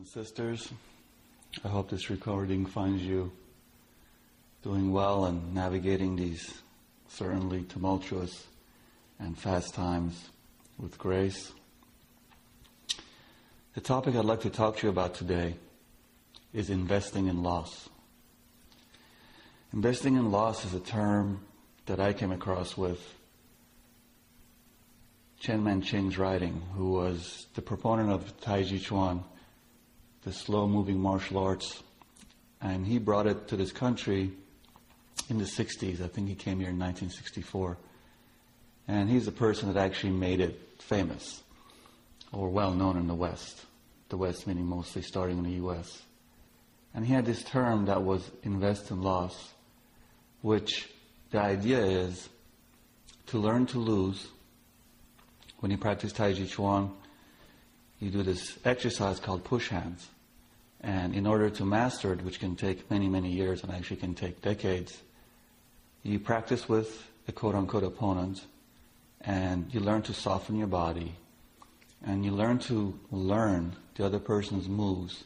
and sisters. I hope this recording finds you doing well and navigating these certainly tumultuous and fast times with grace. The topic I'd like to talk to you about today is investing in loss. Investing in loss is a term that I came across with Cheng Man-ch'ing's writing, who was the proponent of Tai Chi Chuan, the slow moving martial arts. And he brought it to this country in the 60s. I think he came here in 1964. And he's the person that actually made it famous or well known in the West. The West meaning mostly starting in the US. And he had this term that was invest in loss, which the idea is to learn to lose when you practice Tai Chi Chuan, you do this exercise called push hands. And in order to master it, which can take many, many years and actually can take decades, you practice with a quote unquote opponent and you learn to soften your body and you learn to learn the other person's moves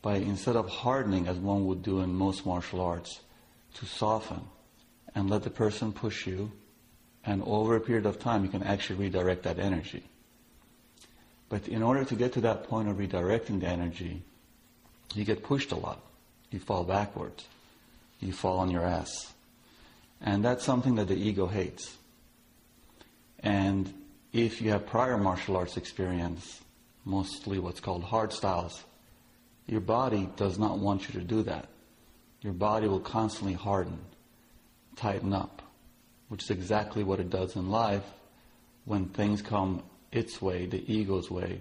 by instead of hardening as one would do in most martial arts, to soften and let the person push you and over a period of time, you can actually redirect that energy. But in order to get to that point of redirecting the energy, you get pushed a lot. You fall backwards. You fall on your ass. And that's something that the ego hates. And if you have prior martial arts experience, mostly what's called hard styles, your body does not want you to do that. Your body will constantly harden, tighten up which is exactly what it does in life when things come its way, the ego's way,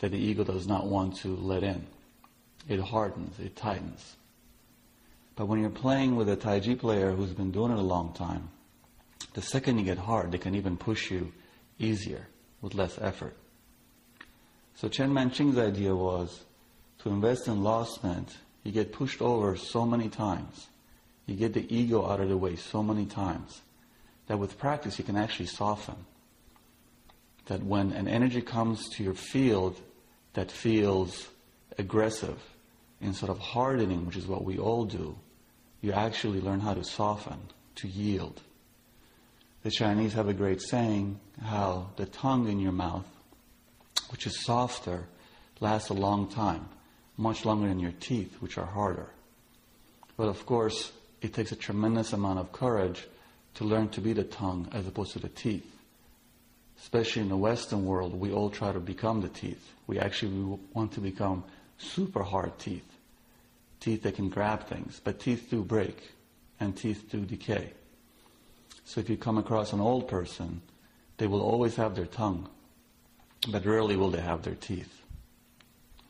that the ego does not want to let in. It hardens, it tightens. But when you're playing with a Tai Chi player who's been doing it a long time, the second you get hard, they can even push you easier with less effort. So Cheng Man-ch'ing's idea was to invest in loss meant you get pushed over so many times. You get the ego out of the way so many times that with practice you can actually soften. That when an energy comes to your field that feels aggressive, instead of hardening, which is what we all do, you actually learn how to soften, to yield. The Chinese have a great saying how the tongue in your mouth, which is softer, lasts a long time, much longer than your teeth, which are harder. But of course, it takes a tremendous amount of courage to learn to be the tongue as opposed to the teeth. Especially in the Western world, we all try to become the teeth. We actually want to become super hard teeth. Teeth that can grab things. But teeth do break, and teeth do decay. So if you come across an old person, they will always have their tongue, but rarely will they have their teeth.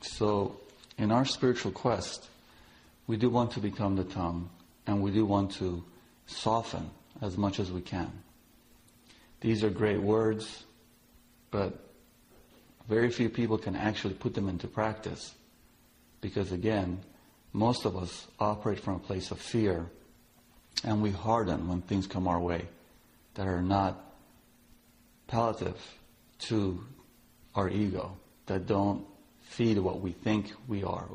So in our spiritual quest, we do want to become the tongue, and we do want to soften as much as we can. These are great words, but very few people can actually put them into practice because, again, most of us operate from a place of fear and we harden when things come our way that are not palliative to our ego, that don't feed what we think we are.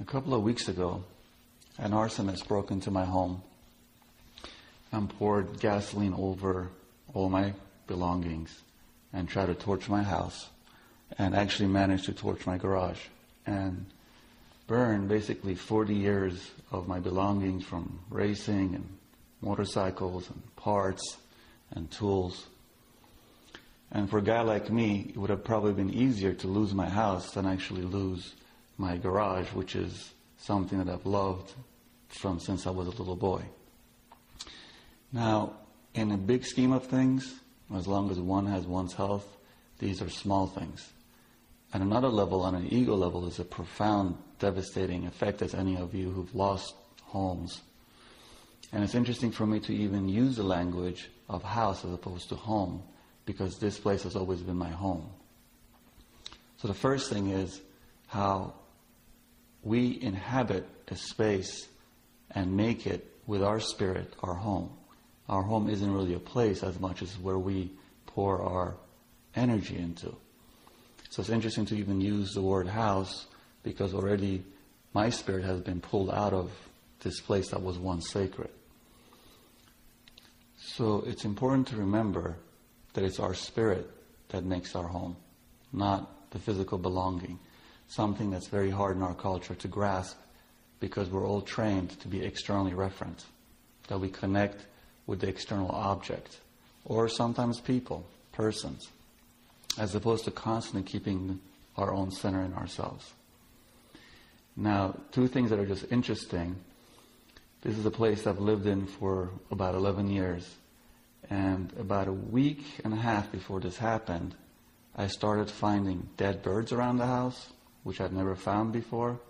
A couple of weeks ago, an arsonist broke into my home and poured gasoline over all my belongings and tried to torch my house and actually managed to torch my garage and burn basically 40 years of my belongings from racing and motorcycles and parts and tools. And for a guy like me, it would have probably been easier to lose my house than actually lose my garage, which is something that I've loved from since I was a little boy. Now, in a big scheme of things, as long as one has one's health, these are small things. At another level, on an ego level, is a profound, devastating effect, as any of you who've lost homes. And it's interesting for me to even use the language of house as opposed to home, because this place has always been my home. So the first thing is how we inhabit a space and make it with our spirit our home our home isn't really a place as much as where we pour our energy into. So it's interesting to even use the word house because already my spirit has been pulled out of this place that was once sacred. So it's important to remember that it's our spirit that makes our home, not the physical belonging. Something that's very hard in our culture to grasp because we're all trained to be externally referent, that we connect with the external object, or sometimes people, persons, as opposed to constantly keeping our own center in ourselves. Now, two things that are just interesting. This is a place I've lived in for about 11 years. And about a week and a half before this happened, I started finding dead birds around the house, which I'd never found before.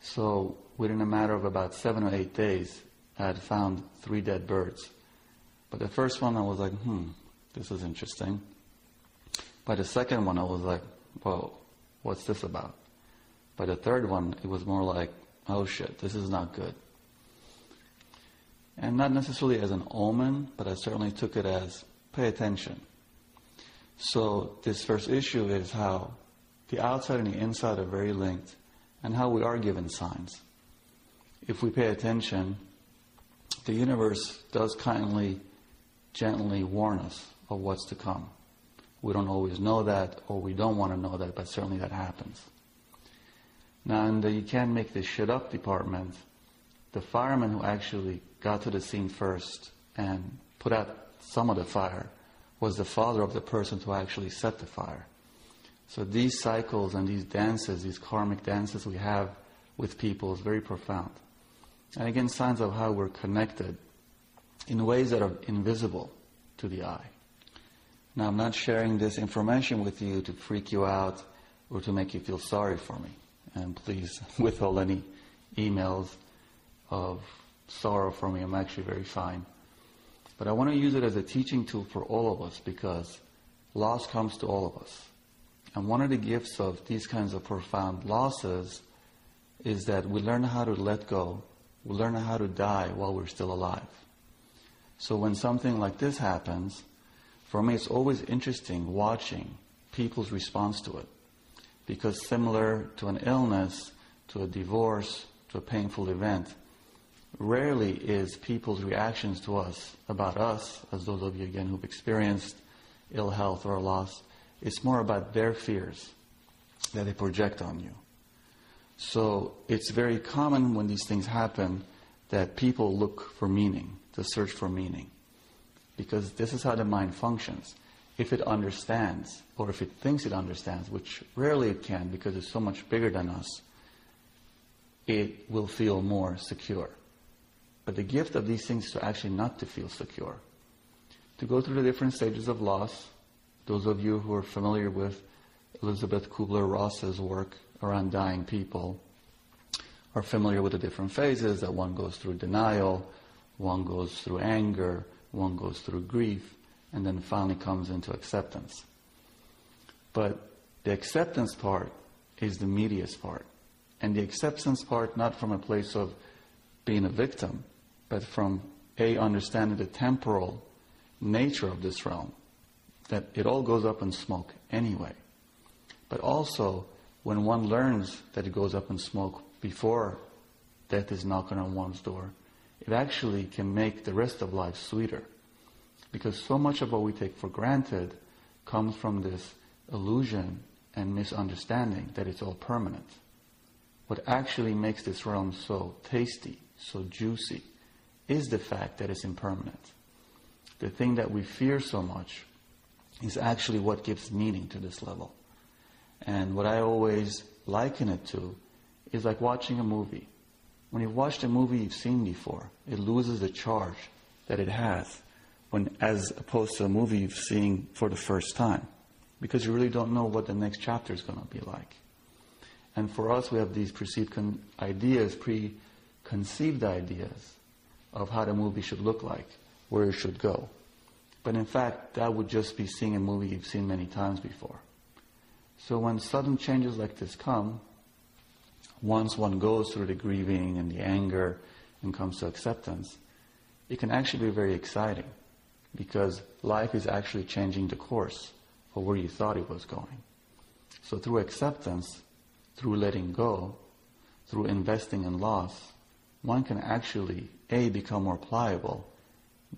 So within a matter of about seven or eight days, I had found three dead birds. But the first one, I was like, hmm, this is interesting. By the second one, I was like, whoa, what's this about? By the third one, it was more like, oh shit, this is not good. And not necessarily as an omen, but I certainly took it as pay attention. So this first issue is how the outside and the inside are very linked and how we are given signs. If we pay attention, the universe does kindly, gently warn us of what's to come. We don't always know that, or we don't want to know that, but certainly that happens. Now, in the you can't make this shit up department, the fireman who actually got to the scene first and put out some of the fire was the father of the person who actually set the fire. So these cycles and these dances, these karmic dances we have with people is very profound. And again, signs of how we're connected in ways that are invisible to the eye. Now, I'm not sharing this information with you to freak you out or to make you feel sorry for me. And please withhold any emails of sorrow for me. I'm actually very fine. But I want to use it as a teaching tool for all of us because loss comes to all of us. And one of the gifts of these kinds of profound losses is that we learn how to let go. We learn how to die while we're still alive. So when something like this happens, for me, it's always interesting watching people's response to it. Because similar to an illness, to a divorce, to a painful event, rarely is people's reactions to us about us, as those of you again who've experienced ill health or loss, it's more about their fears that they project on you. So it's very common when these things happen that people look for meaning, to search for meaning because this is how the mind functions. If it understands, or if it thinks it understands, which rarely it can because it's so much bigger than us, it will feel more secure. But the gift of these things is to actually not to feel secure. To go through the different stages of loss, those of you who are familiar with Elisabeth Kubler-Ross's work around dying people are familiar with the different phases that one goes through denial, one goes through anger, one goes through grief, and then finally comes into acceptance. But the acceptance part is the meatiest part. And the acceptance part, not from a place of being a victim, but from A, understanding the temporal nature of this realm, that it all goes up in smoke anyway. But also, when one learns that it goes up in smoke before death is knocking on one's door, it actually can make the rest of life sweeter. Because so much of what we take for granted comes from this illusion and misunderstanding that it's all permanent. What actually makes this realm so tasty, so juicy, is the fact that it's impermanent. The thing that we fear so much is actually what gives meaning to this level. And what I always liken it to is like watching a movie. When you've watched a movie you've seen before, it loses the charge that it has when, as opposed to a movie you've seen for the first time, because you really don't know what the next chapter is going to be like. And for us, we have these perceived con- ideas, preconceived ideas of how the movie should look like, where it should go. But in fact, that would just be seeing a movie you've seen many times before. So when sudden changes like this come, once one goes through the grieving and the anger and comes to acceptance, it can actually be very exciting because life is actually changing the course for where you thought it was going. So through acceptance, through letting go, through investing in loss, one can actually A, become more pliable,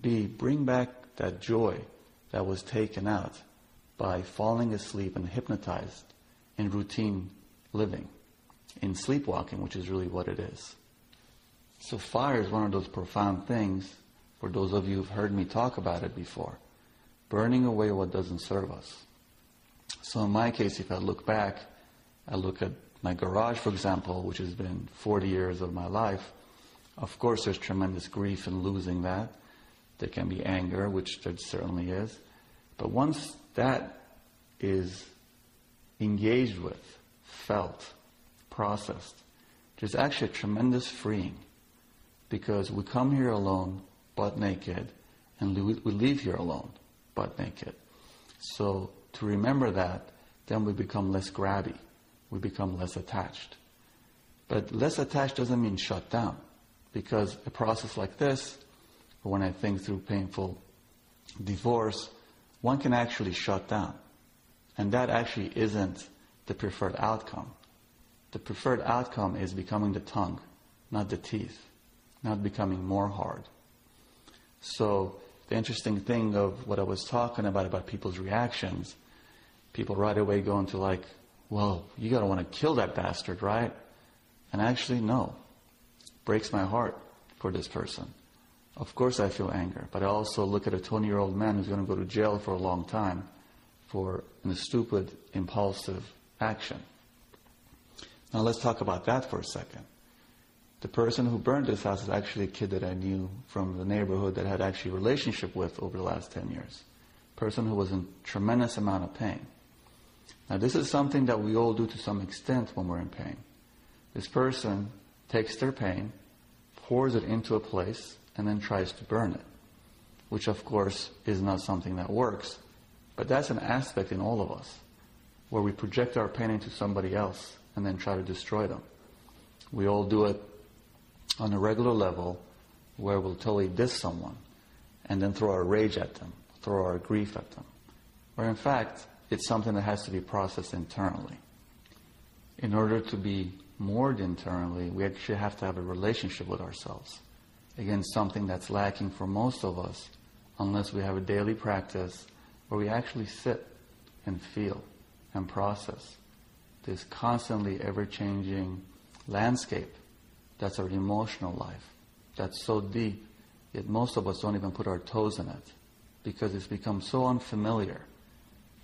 B, bring back that joy that was taken out by falling asleep and hypnotized in routine living, in sleepwalking, which is really what it is. So fire is one of those profound things, for those of you who've heard me talk about it before, burning away what doesn't serve us. So in my case, if I look back, I look at my garage, for example, which has been 40 years of my life, of course there's tremendous grief in losing that. There can be anger, which there certainly is. But once that is engaged with, felt, processed, there's actually a tremendous freeing because we come here alone, butt naked, and we leave here alone, butt naked. So to remember that, then we become less grabby. We become less attached. But less attached doesn't mean shut down because a process like this, when I think through painful divorce, one can actually shut down. And that actually isn't the preferred outcome. The preferred outcome is becoming the tongue, not the teeth, not becoming more hard. So the interesting thing of what I was talking about, about people's reactions, people right away go into like, well, you gotta want to kill that bastard, right? And actually, no. Breaks my heart for this person. Of course I feel anger, but I also look at a 20 year old man who's going to go to jail for a long time for a stupid, impulsive action. Now let's talk about that for a second. The person who burned this house is actually a kid that I knew from the neighborhood that I had actually a relationship with over the last 10 years. Person who was in tremendous amount of pain. Now this is something that we all do to some extent when we're in pain. This person takes their pain, pours it into a place, and then tries to burn it, which of course is not something that works. But that's an aspect in all of us, where we project our pain into somebody else and then try to destroy them. We all do it on a regular level where we'll totally diss someone and then throw our rage at them, throw our grief at them. Where in fact, it's something that has to be processed internally. In order to be moored internally, we actually have to have a relationship with ourselves. Again, something that's lacking for most of us unless we have a daily practice where we actually sit and feel and process this constantly ever changing landscape that's our emotional life. That's so deep, yet most of us don't even put our toes in it because it's become so unfamiliar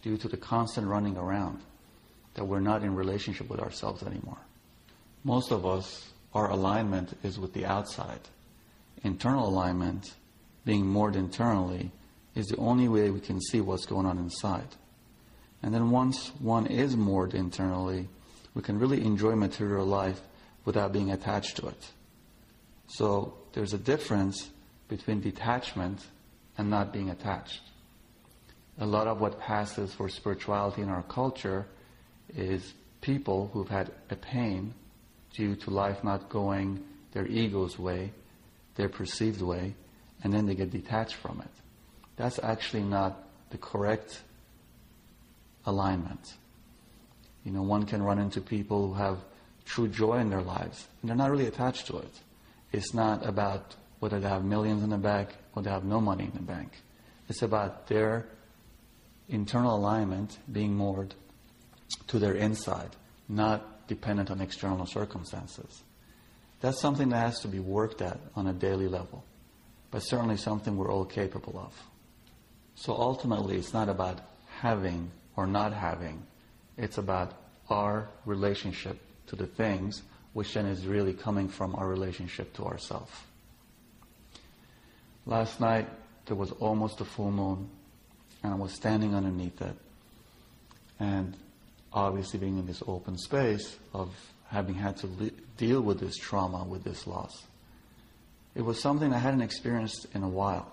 due to the constant running around that we're not in relationship with ourselves anymore. Most of us, our alignment is with the outside. Internal alignment, being moored internally, is the only way we can see what's going on inside. And then once one is moored internally, we can really enjoy material life without being attached to it. So there's a difference between detachment and not being attached. A lot of what passes for spirituality in our culture is people who've had a pain due to life not going their ego's way, their perceived way, and then they get detached from it. That's actually not the correct alignment. You know, one can run into people who have true joy in their lives, and they're not really attached to it. It's not about whether they have millions in the bank or they have no money in the bank. It's about their internal alignment being moored to their inside, not dependent on external circumstances. That's something that has to be worked at on a daily level, but certainly something we're all capable of. So ultimately, it's not about having or not having, it's about our relationship to the things, which then is really coming from our relationship to ourselves. Last night, there was almost a full moon, and I was standing underneath it. And obviously, being in this open space of having had to deal with this trauma, with this loss, it was something I hadn't experienced in a while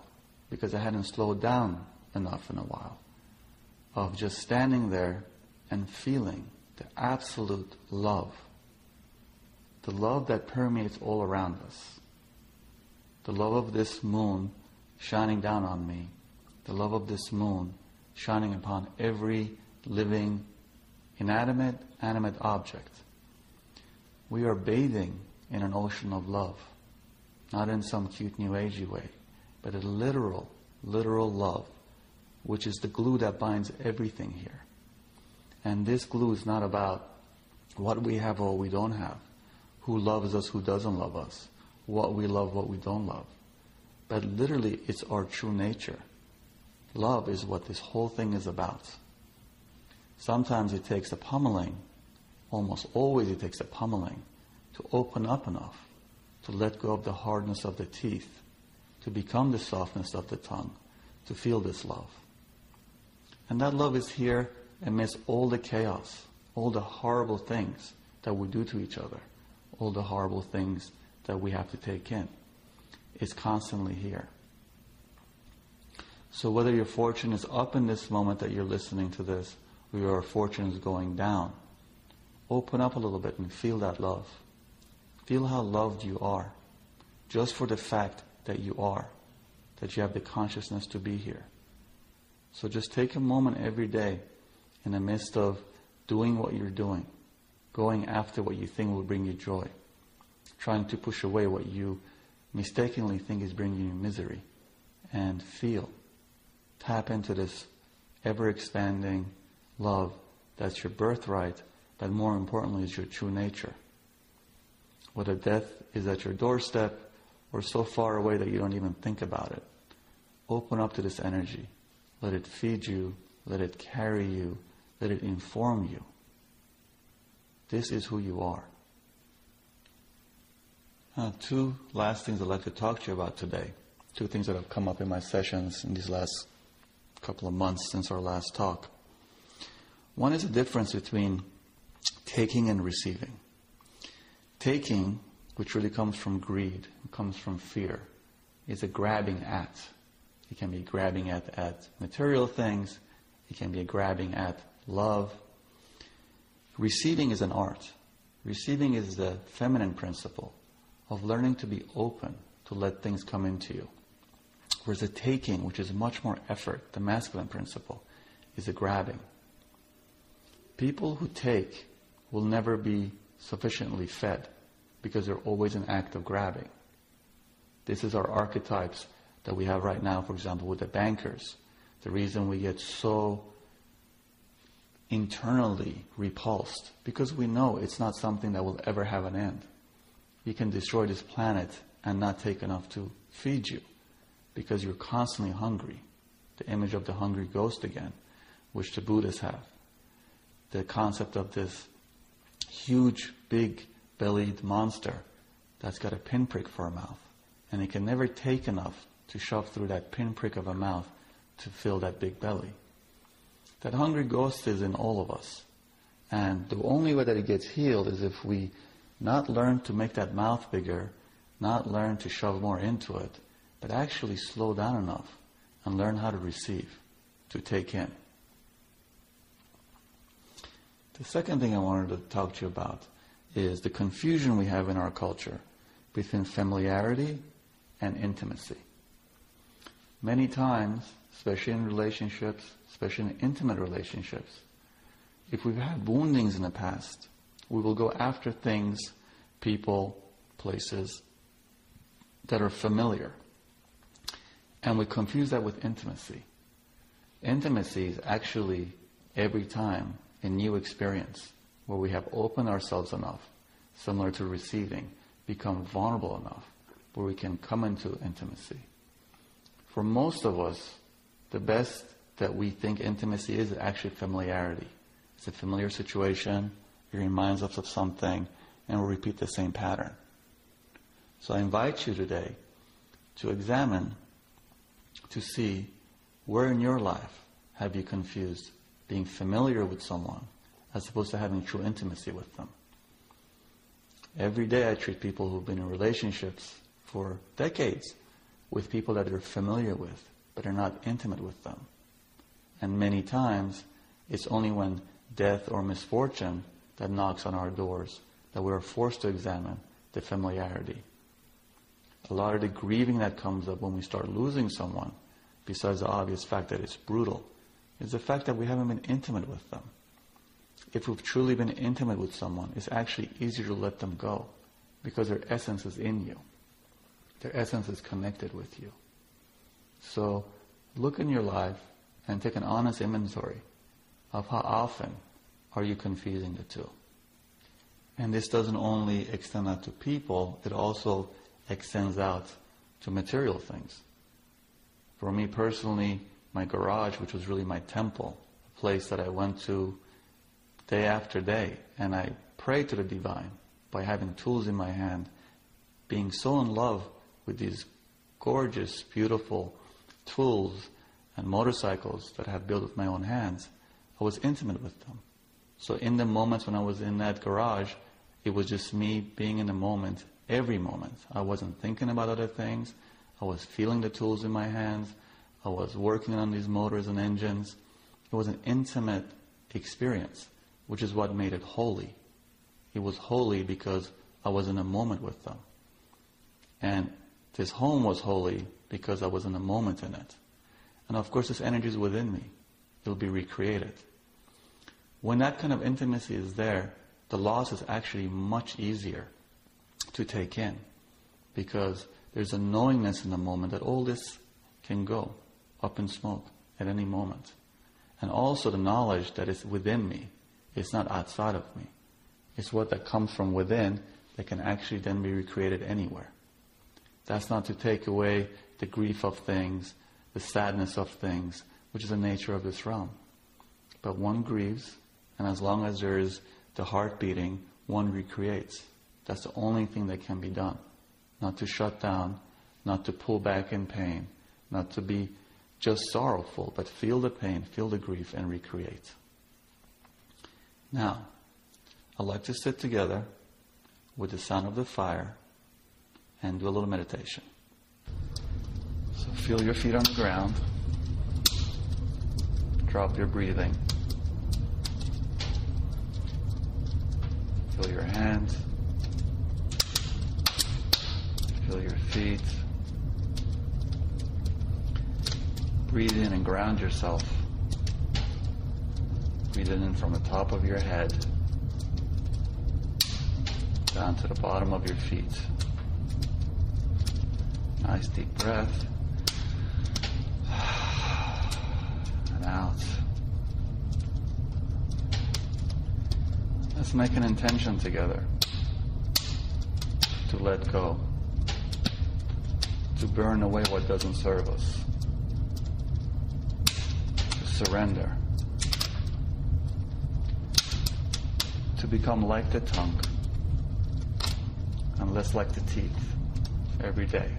because I hadn't slowed down enough in a while of just standing there and feeling the absolute love, the love that permeates all around us, the love of this moon shining down on me, the love of this moon shining upon every living inanimate, animate object. We are bathing in an ocean of love, not in some cute new agey way, but a literal, literal love, which is the glue that binds everything here. And this glue is not about what we have or we don't have, who loves us, who doesn't love us, what we love, what we don't love. But literally, it's our true nature. Love is what this whole thing is about. Sometimes it takes a pummeling, almost always it takes a pummeling, to open up enough, to let go of the hardness of the teeth, to become the softness of the tongue, to feel this love. And that love is here amidst all the chaos, all the horrible things that we do to each other, all the horrible things that we have to take in. It's constantly here. So whether your fortune is up in this moment that you're listening to this, or your fortune is going down, open up a little bit and feel that love. Feel how loved you are, just for the fact that you are, that you have the consciousness to be here. So just take a moment every day in the midst of doing what you're doing, going after what you think will bring you joy, trying to push away what you mistakenly think is bringing you misery, and feel. Tap into this ever expanding love that's your birthright, but more importantly is your true nature. Whether death is at your doorstep or so far away that you don't even think about it, open up to this energy. Let it feed you, let it carry you, let it inform you. This is who you are. Uh, two last things I'd like to talk to you about today. Two things that have come up in my sessions in these last couple of months since our last talk. One is the difference between taking and receiving. Taking, which really comes from greed, comes from fear, is a grabbing at. It can be grabbing at, at material things, it can be a grabbing at love. Receiving is an art. Receiving is the feminine principle of learning to be open to let things come into you. Whereas the taking, which is much more effort, the masculine principle, is a grabbing. People who take will never be sufficiently fed because they're always an act of grabbing. This is our archetypes that we have right now, for example, with the bankers. The reason we get so internally repulsed because we know it's not something that will ever have an end. You can destroy this planet and not take enough to feed you because you're constantly hungry. The image of the hungry ghost again, which the Buddhists have. The concept of this huge, big bellied monster that's got a pinprick for a mouth. And it can never take enough to shove through that pinprick of a mouth to fill that big belly. That hungry ghost is in all of us. And the only way that it gets healed is if we not learn to make that mouth bigger, not learn to shove more into it, but actually slow down enough and learn how to receive, to take in. The second thing I wanted to talk to you about is the confusion we have in our culture between familiarity and intimacy. Many times, especially in relationships, especially in intimate relationships, if we've had woundings in the past, we will go after things, people, places that are familiar. And we confuse that with intimacy. Intimacy is actually every time a new experience where we have opened ourselves enough, similar to receiving, become vulnerable enough, where we can come into intimacy. For most of us, the best that we think intimacy is actually familiarity. It's a familiar situation, it reminds us of something, and we'll repeat the same pattern. So I invite you today to examine, to see where in your life have you confused being familiar with someone as opposed to having true intimacy with them. Every day I treat people who've been in relationships for decades with people that they're familiar with, but are not intimate with them. And many times, it's only when death or misfortune that knocks on our doors that we are forced to examine the familiarity. A lot of the grieving that comes up when we start losing someone, besides the obvious fact that it's brutal, is the fact that we haven't been intimate with them. if we've truly been intimate with someone, it's actually easier to let them go because their essence is in you. Their essence is connected with you. So look in your life and take an honest inventory of how often are you confusing the two. And this doesn't only extend out to people, it also extends out to material things. For me personally, my garage, which was really my temple, a place that I went to day after day, and I prayed to the divine by having tools in my hand, being so in love with these gorgeous, beautiful tools and motorcycles that I had built with my own hands, I was intimate with them. So in the moments when I was in that garage, it was just me being in the moment, every moment. I wasn't thinking about other things. I was feeling the tools in my hands. I was working on these motors and engines. It was an intimate experience, which is what made it holy. It was holy because I was in a moment with them. And this home was holy because I was in a moment in it. And of course, this energy is within me. It'll be recreated. When that kind of intimacy is there, the loss is actually much easier to take in because there's a knowingness in the moment that all this can go up in smoke at any moment. And also the knowledge that it's within me. It's not outside of me. It's what that comes from within that can actually then be recreated anywhere. That's not to take away the grief of things, the sadness of things, which is the nature of this realm. But one grieves, and as long as there is the heart beating, one recreates. That's the only thing that can be done. Not to shut down, not to pull back in pain, not to be just sorrowful, but feel the pain, feel the grief, and recreate. Now, I'd like to sit together with the sound of the fire and do a little meditation. So feel your feet on the ground. Drop your breathing. Feel your hands. Feel your feet. Breathe in and ground yourself. Breathe in from the top of your head down to the bottom of your feet. Nice deep breath. And out. Let's make an intention together to let go, to burn away what doesn't serve us, to surrender, to become like the tongue and less like the teeth every day.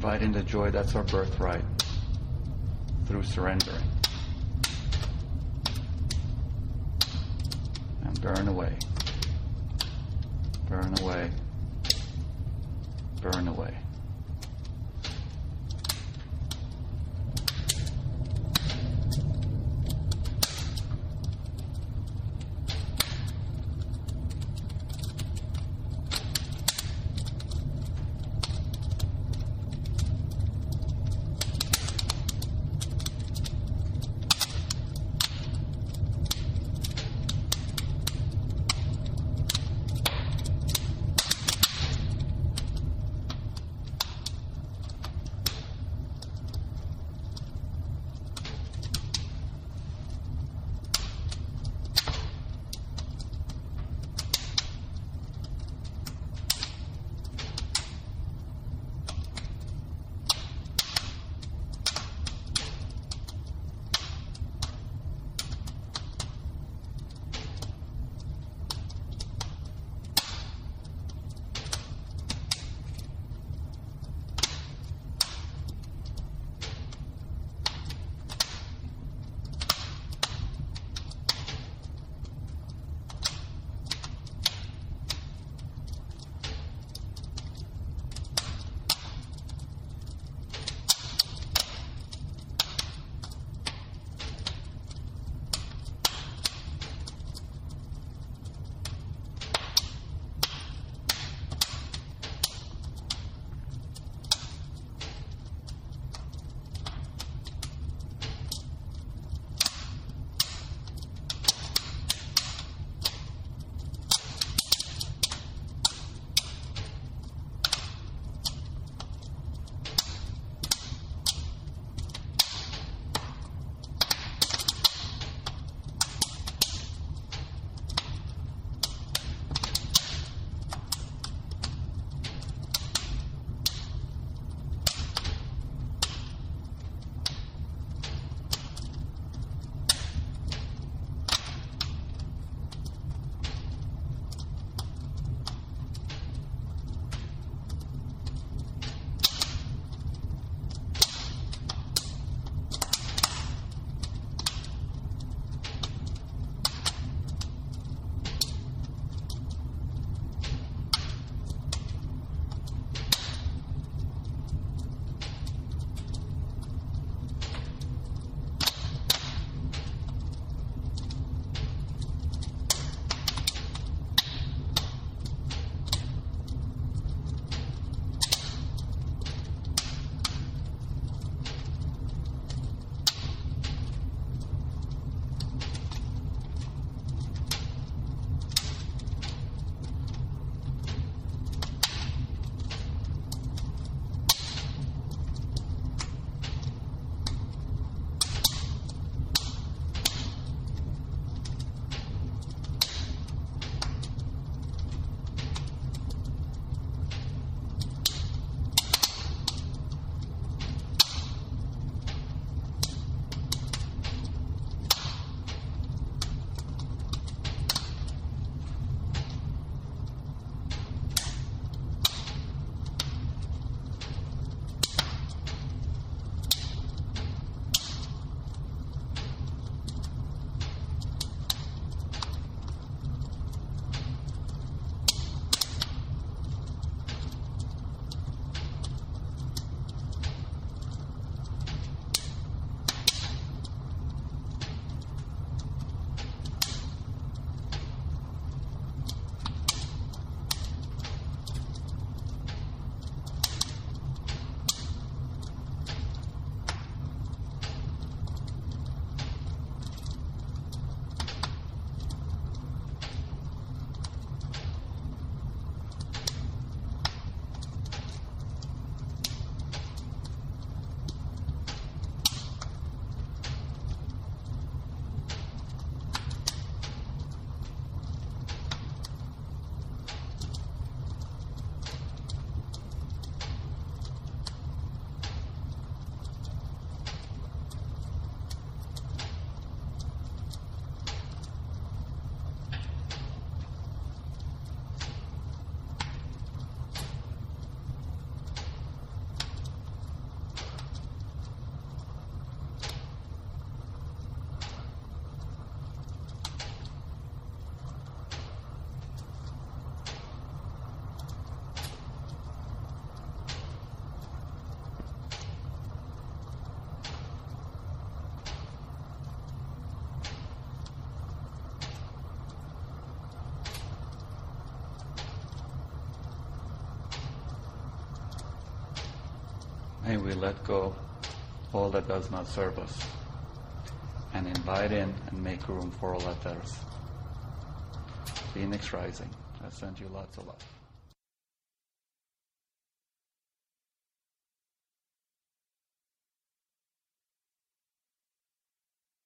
To invite into joy, that's our birthright through surrendering. And burn away. Burn away. Burn away. We let go all that does not serve us and invite in and make room for all that does. Phoenix Rising. I send you lots of love.